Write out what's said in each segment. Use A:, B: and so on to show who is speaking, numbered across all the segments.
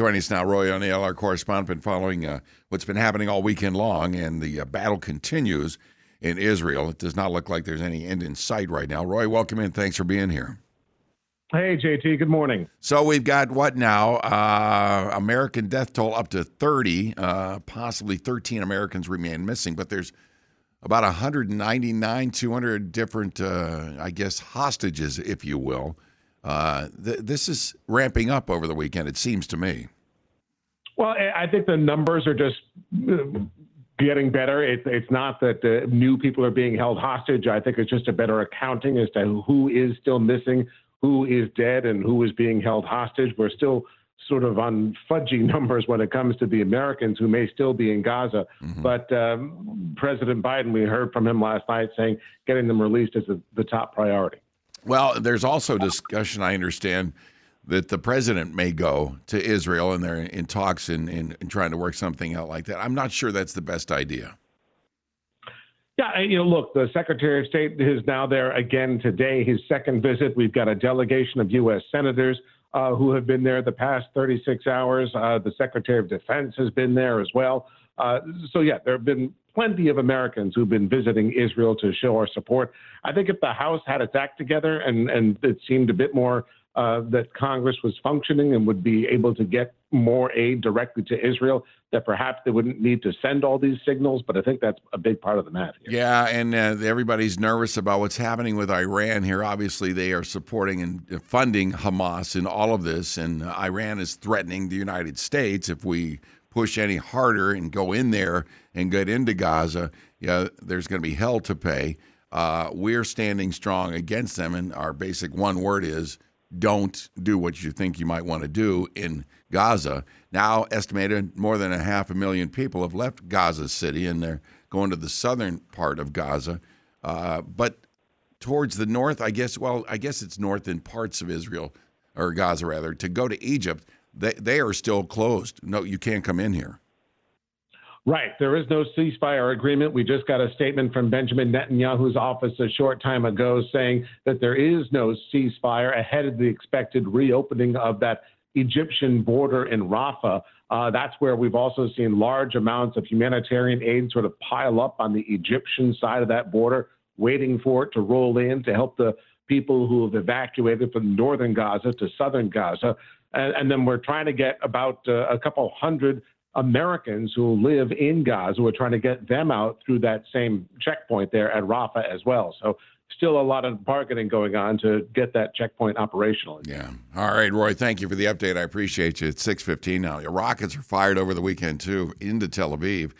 A: Joining us now, Rory O'Neil, our correspondent, been following uh, what's been happening all weekend long, and the uh, battle continues in Israel. It does not look like there's any end in sight right now. Rory, welcome in. Thanks for being here.
B: Hey, JT. Good morning.
A: So we've got what now? Uh, American death toll up to 30. Uh, possibly 13 Americans remain missing, but there's about 199, 200 different, uh, I guess, hostages, if you will. Uh, th- this is ramping up over the weekend, it seems to me.
B: Well, I think the numbers are just uh, getting better. It, it's not that uh, new people are being held hostage. I think it's just a better accounting as to who is still missing, who is dead, and who is being held hostage. We're still sort of on fudgy numbers when it comes to the Americans who may still be in Gaza. Mm-hmm. But um, President Biden, we heard from him last night saying getting them released is the, the top priority.
A: Well, there's also discussion, I understand, that the president may go to Israel and they're in talks and, in trying to work something out like that. I'm not sure that's the best idea.
B: Yeah, you know, look, the Secretary of State is now there again today, his second visit. We've got a delegation of U.S. senators uh, who have been there the past 36 hours. Uh, the Secretary of Defense has been there as well. Uh, so, yeah, there have been plenty of Americans who've been visiting Israel to show our support. I think if the House had its act together and, and it seemed a bit more uh, that Congress was functioning and would be able to get more aid directly to Israel, that perhaps they wouldn't need to send all these signals. But I think that's a big part of the math.
A: Here. Yeah, and uh, everybody's nervous about what's happening with Iran here. Obviously, they are supporting and funding Hamas in all of this, and Iran is threatening the United States if we push any harder and go in there and get into Gaza, yeah, there's going to be hell to pay. Uh, we're standing strong against them, and our basic one word is don't do what you think you might want to do in Gaza. Now, estimated more than a half a million people have left Gaza City, and they're going to the southern part of Gaza. Uh, but towards the north, I guess, well, I guess it's north in parts of Israel, or Gaza rather, to go to Egypt they, they are still closed. No, you can't come in here.
B: Right. There is no ceasefire agreement. We just got a statement from Benjamin Netanyahu's office a short time ago saying that there is no ceasefire ahead of the expected reopening of that Egyptian border in Rafah. Uh, that's where we've also seen large amounts of humanitarian aid sort of pile up on the Egyptian side of that border, waiting for it to roll in to help the people who have evacuated from northern Gaza to southern Gaza. And, and then we're trying to get about uh, a couple hundred Americans who live in Gaza. We're trying to get them out through that same checkpoint there at Rafah as well. So still a lot of bargaining going on to get that checkpoint operational.
A: Yeah. All right, Rory. Thank you for the update. I appreciate you. It's six fifteen now. Your rockets are fired over the weekend too into Tel Aviv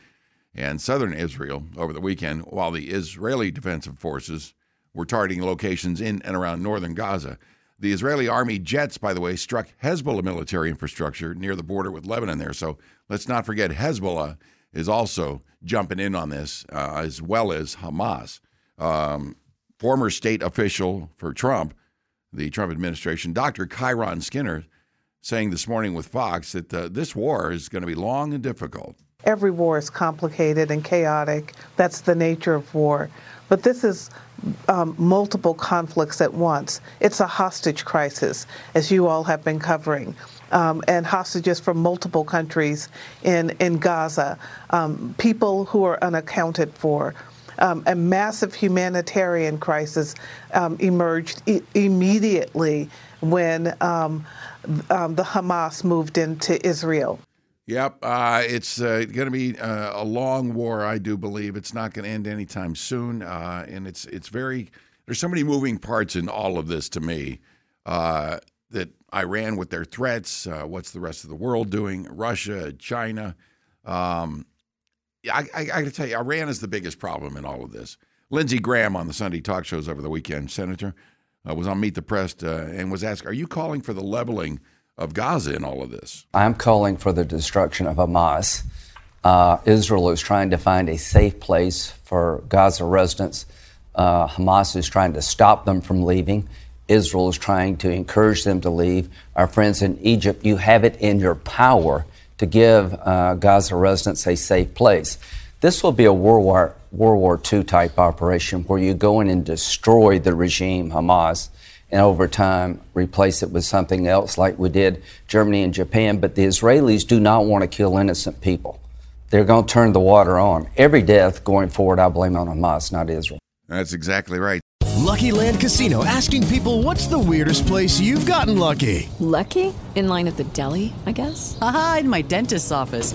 A: and southern Israel over the weekend, while the Israeli defensive forces were targeting locations in and around northern Gaza. The Israeli army jets, by the way, struck Hezbollah military infrastructure near the border with Lebanon there. So let's not forget Hezbollah is also jumping in on this, uh, as well as Hamas. Um, former state official for Trump, the Trump administration, Dr. Kiron Skinner, saying this morning with Fox that uh, this war is going to be long and difficult.
C: Every war is complicated and chaotic. That's the nature of war. But this is um, multiple conflicts at once. It's a hostage crisis, as you all have been covering. Um, and hostages from multiple countries in, in Gaza, um, people who are unaccounted for. Um, a massive humanitarian crisis um, emerged I- immediately when um, the Hamas moved into Israel.
A: Yep, uh, it's uh, going to be uh, a long war. I do believe it's not going to end anytime soon, uh, and it's it's very. There's so many moving parts in all of this to me. Uh, that Iran with their threats. Uh, what's the rest of the world doing? Russia, China. Um, I, I, I got to tell you, Iran is the biggest problem in all of this. Lindsey Graham on the Sunday talk shows over the weekend, Senator, was on Meet the Press and was asked, "Are you calling for the leveling?" Of Gaza in all of this.
D: I'm calling for the destruction of Hamas. Uh, Israel is trying to find a safe place for Gaza residents. Uh, Hamas is trying to stop them from leaving. Israel is trying to encourage them to leave. Our friends in Egypt, you have it in your power to give uh, Gaza residents a safe place. This will be a World War, World War II type operation where you go in and destroy the regime, Hamas, and over time replace it with something else like we did Germany and Japan. But the Israelis do not want to kill innocent people. They're going to turn the water on. Every death going forward, I blame on Hamas, not Israel.
A: That's exactly right.
E: Lucky Land Casino asking people what's the weirdest place you've gotten lucky?
F: Lucky? In line at the deli, I guess?
G: Aha, in my dentist's office.